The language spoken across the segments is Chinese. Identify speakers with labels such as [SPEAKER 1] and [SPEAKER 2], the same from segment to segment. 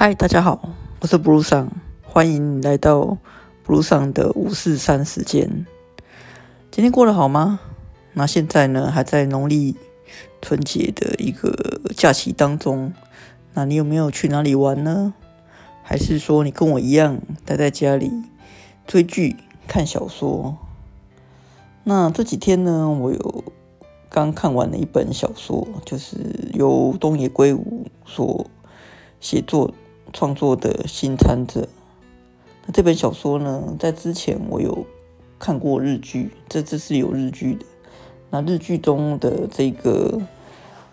[SPEAKER 1] 嗨，大家好，我是 Blue 上，欢迎来到 Blue 上的五四三时间。今天过得好吗？那现在呢，还在农历春节的一个假期当中。那你有没有去哪里玩呢？还是说你跟我一样待在家里追剧、看小说？那这几天呢，我有刚看完了一本小说，就是由东野圭吾所写作创作的《新参者》。那这本小说呢，在之前我有看过日剧，这次是有日剧的。那日剧中的这个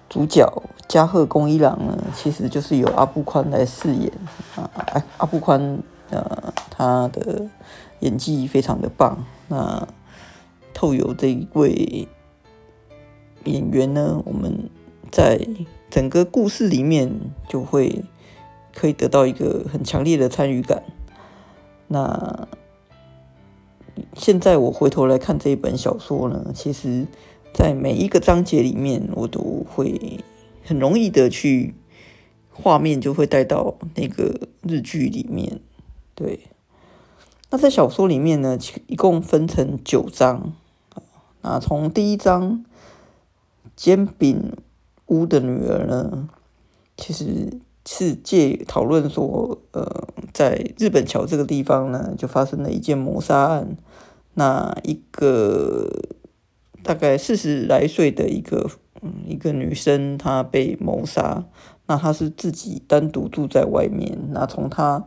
[SPEAKER 1] 主角加贺恭一郎呢，其实就是由阿部宽来饰演啊。阿阿部宽呃，他的演技非常的棒。那透有这一位演员呢，我们在整个故事里面就会可以得到一个很强烈的参与感。那现在我回头来看这一本小说呢，其实在每一个章节里面，我都会很容易的去画面就会带到那个日剧里面。对，那在小说里面呢，一共分成九章。那，从第一章煎饼屋的女儿呢，其实是借讨论说，呃，在日本桥这个地方呢，就发生了一件谋杀案。那一个大概四十来岁的一个嗯一个女生，她被谋杀。那她是自己单独住在外面。那从她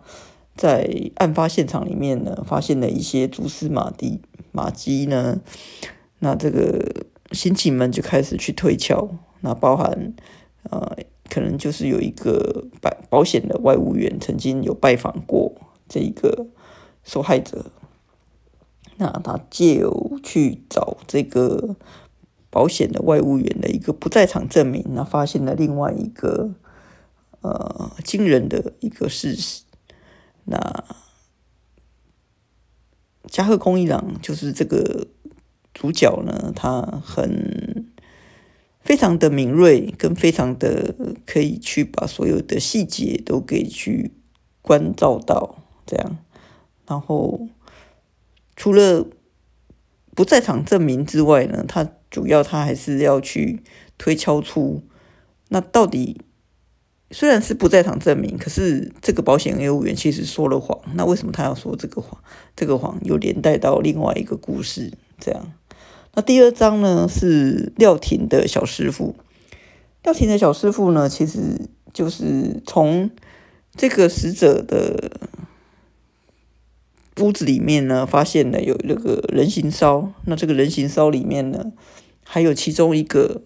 [SPEAKER 1] 在案发现场里面呢，发现了一些蛛丝马迹马迹呢。那这个刑警们就开始去推敲，那包含呃，可能就是有一个保保险的外务员曾经有拜访过这一个受害者，那他借由去找这个保险的外务员的一个不在场证明，那发现了另外一个呃惊人的一个事实，那加贺空一郎就是这个。主角呢，他很非常的敏锐，跟非常的可以去把所有的细节都给去关照到这样。然后除了不在场证明之外呢，他主要他还是要去推敲出那到底虽然是不在场证明，可是这个保险业务员其实说了谎。那为什么他要说这个谎？这个谎又连带到另外一个故事这样。那第二章呢是廖婷的小师傅。廖婷的小师傅呢，其实就是从这个死者的屋子里面呢，发现了有那个人形烧。那这个人形烧里面呢，还有其中一个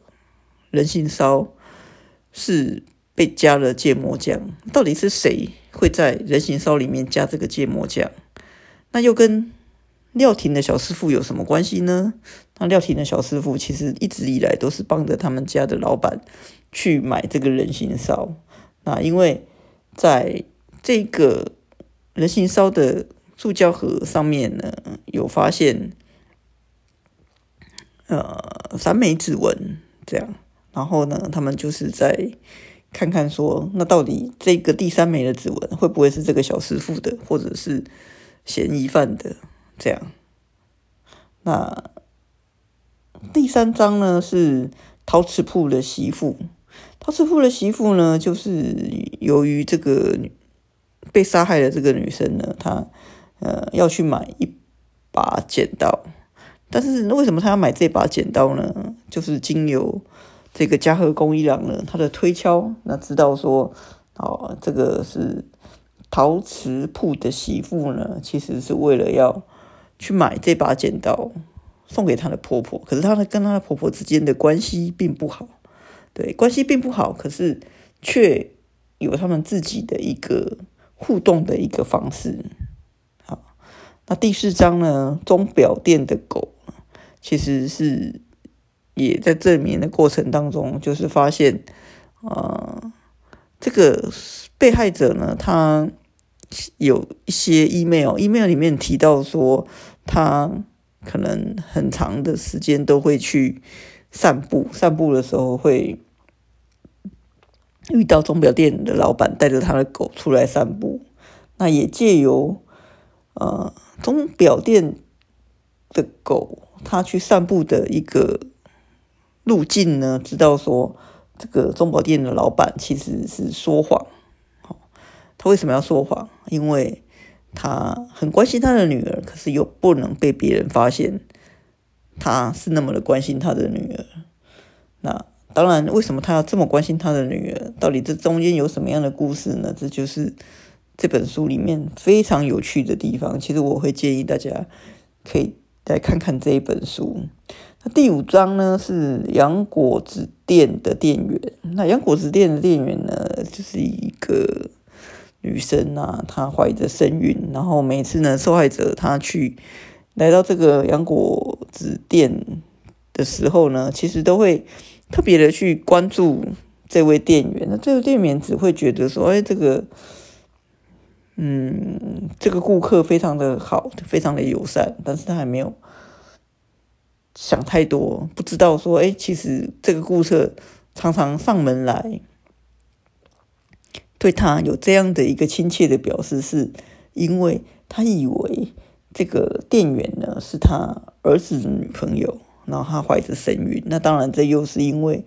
[SPEAKER 1] 人形烧是被加了芥末酱。到底是谁会在人形烧里面加这个芥末酱？那又跟廖婷的小师傅有什么关系呢？那廖婷的小师傅其实一直以来都是帮着他们家的老板去买这个人形烧。那因为在这个人形烧的塑胶盒上面呢，有发现呃三枚指纹，这样，然后呢，他们就是在看看说，那到底这个第三枚的指纹会不会是这个小师傅的，或者是嫌疑犯的？这样，那第三章呢是陶瓷铺的媳妇。陶瓷铺的媳妇呢，就是由于这个被杀害的这个女生呢，她呃要去买一把剪刀，但是为什么她要买这把剪刀呢？就是经由这个嘉禾工一郎呢，他的推敲，那知道说，哦，这个是陶瓷铺的媳妇呢，其实是为了要。去买这把剪刀送给她的婆婆，可是她的跟她的婆婆之间的关系并不好，对，关系并不好，可是却有他们自己的一个互动的一个方式。好，那第四章呢，钟表店的狗其实是也在证明的过程当中，就是发现，呃，这个被害者呢，他有一些 email，email 里面提到说。他可能很长的时间都会去散步，散步的时候会遇到钟表店的老板带着他的狗出来散步，那也借由呃钟表店的狗他去散步的一个路径呢，知道说这个钟表店的老板其实是说谎。他为什么要说谎？因为他很关心他的女儿，可是又不能被别人发现他是那么的关心他的女儿。那当然，为什么他要这么关心他的女儿？到底这中间有什么样的故事呢？这就是这本书里面非常有趣的地方。其实我会建议大家可以来看看这一本书。那第五章呢是洋果子店的店员。那洋果子店的店员呢，就是一个。女生啊，她怀着身孕，然后每次呢，受害者她去来到这个杨果子店的时候呢，其实都会特别的去关注这位店员。那这个店员只会觉得说，哎，这个，嗯，这个顾客非常的好，非常的友善，但是他还没有想太多，不知道说，哎，其实这个顾客常常上门来。对他有这样的一个亲切的表示，是因为他以为这个店员呢是他儿子的女朋友，然后他怀着身孕。那当然，这又是因为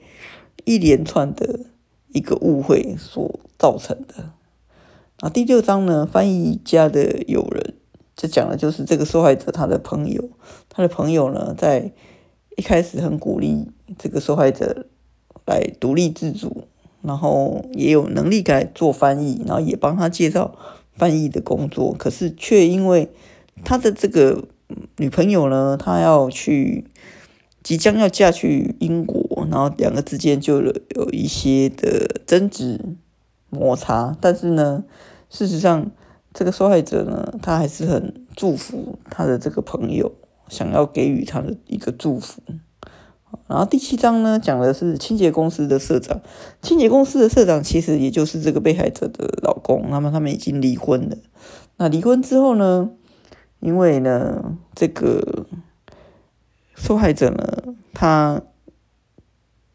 [SPEAKER 1] 一连串的一个误会所造成的。那第六章呢，翻译家的友人，这讲的就是这个受害者他的朋友，他的朋友呢，在一开始很鼓励这个受害者来独立自主。然后也有能力来做翻译，然后也帮他介绍翻译的工作，可是却因为他的这个女朋友呢，她要去即将要嫁去英国，然后两个之间就有一些的争执摩擦。但是呢，事实上这个受害者呢，他还是很祝福他的这个朋友，想要给予他的一个祝福。然后第七章呢，讲的是清洁公司的社长。清洁公司的社长其实也就是这个被害者的老公。那么他们已经离婚了。那离婚之后呢，因为呢，这个受害者呢，他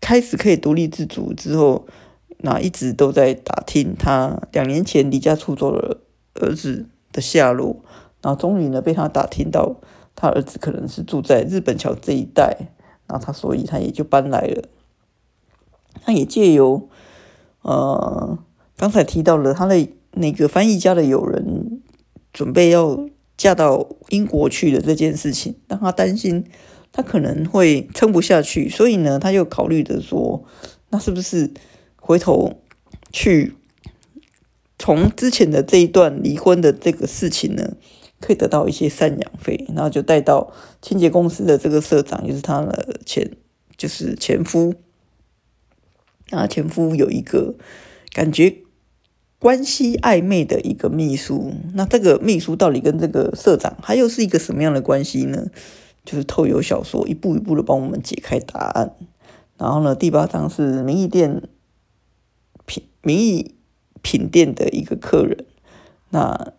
[SPEAKER 1] 开始可以独立自主之后，那一直都在打听他两年前离家出走的儿子的下落。然后终于呢，被他打听到他儿子可能是住在日本桥这一带。那他所以他也就搬来了，他也借由呃刚才提到了他的那个翻译家的友人准备要嫁到英国去的这件事情，让他担心他可能会撑不下去，所以呢，他就考虑着说，那是不是回头去从之前的这一段离婚的这个事情呢？可以得到一些赡养费，然后就带到清洁公司的这个社长，就是他的前，就是前夫。然后前夫有一个感觉关系暧昧的一个秘书，那这个秘书到底跟这个社长他又是一个什么样的关系呢？就是透有小说一步一步的帮我们解开答案。然后呢，第八章是名义店品名义品店的一个客人，那。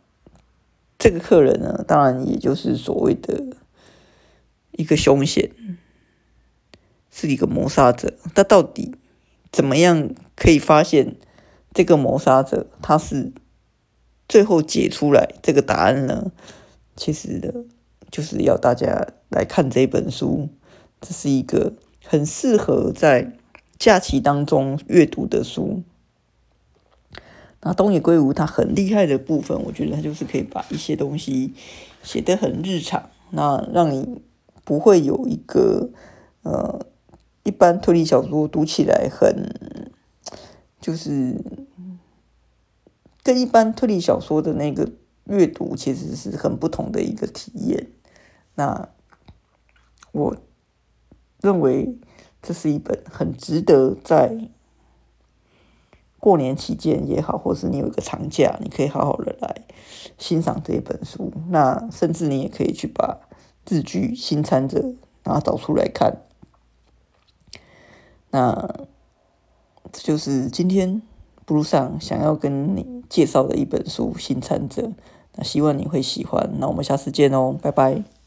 [SPEAKER 1] 这个客人呢，当然也就是所谓的一个凶险，是一个谋杀者。他到底怎么样可以发现这个谋杀者？他是最后解出来这个答案呢？其实的，就是要大家来看这本书。这是一个很适合在假期当中阅读的书。那东野圭吾他很厉害的部分，我觉得他就是可以把一些东西写得很日常，那让你不会有一个呃一般推理小说读起来很就是跟一般推理小说的那个阅读其实是很不同的一个体验。那我认为这是一本很值得在。过年期间也好，或是你有一个长假，你可以好好的来欣赏这一本书。那甚至你也可以去把字句《新参者》然后找出来看。那这就是今天布鲁上想要跟你介绍的一本书《新参者》。那希望你会喜欢。那我们下次见哦，拜拜。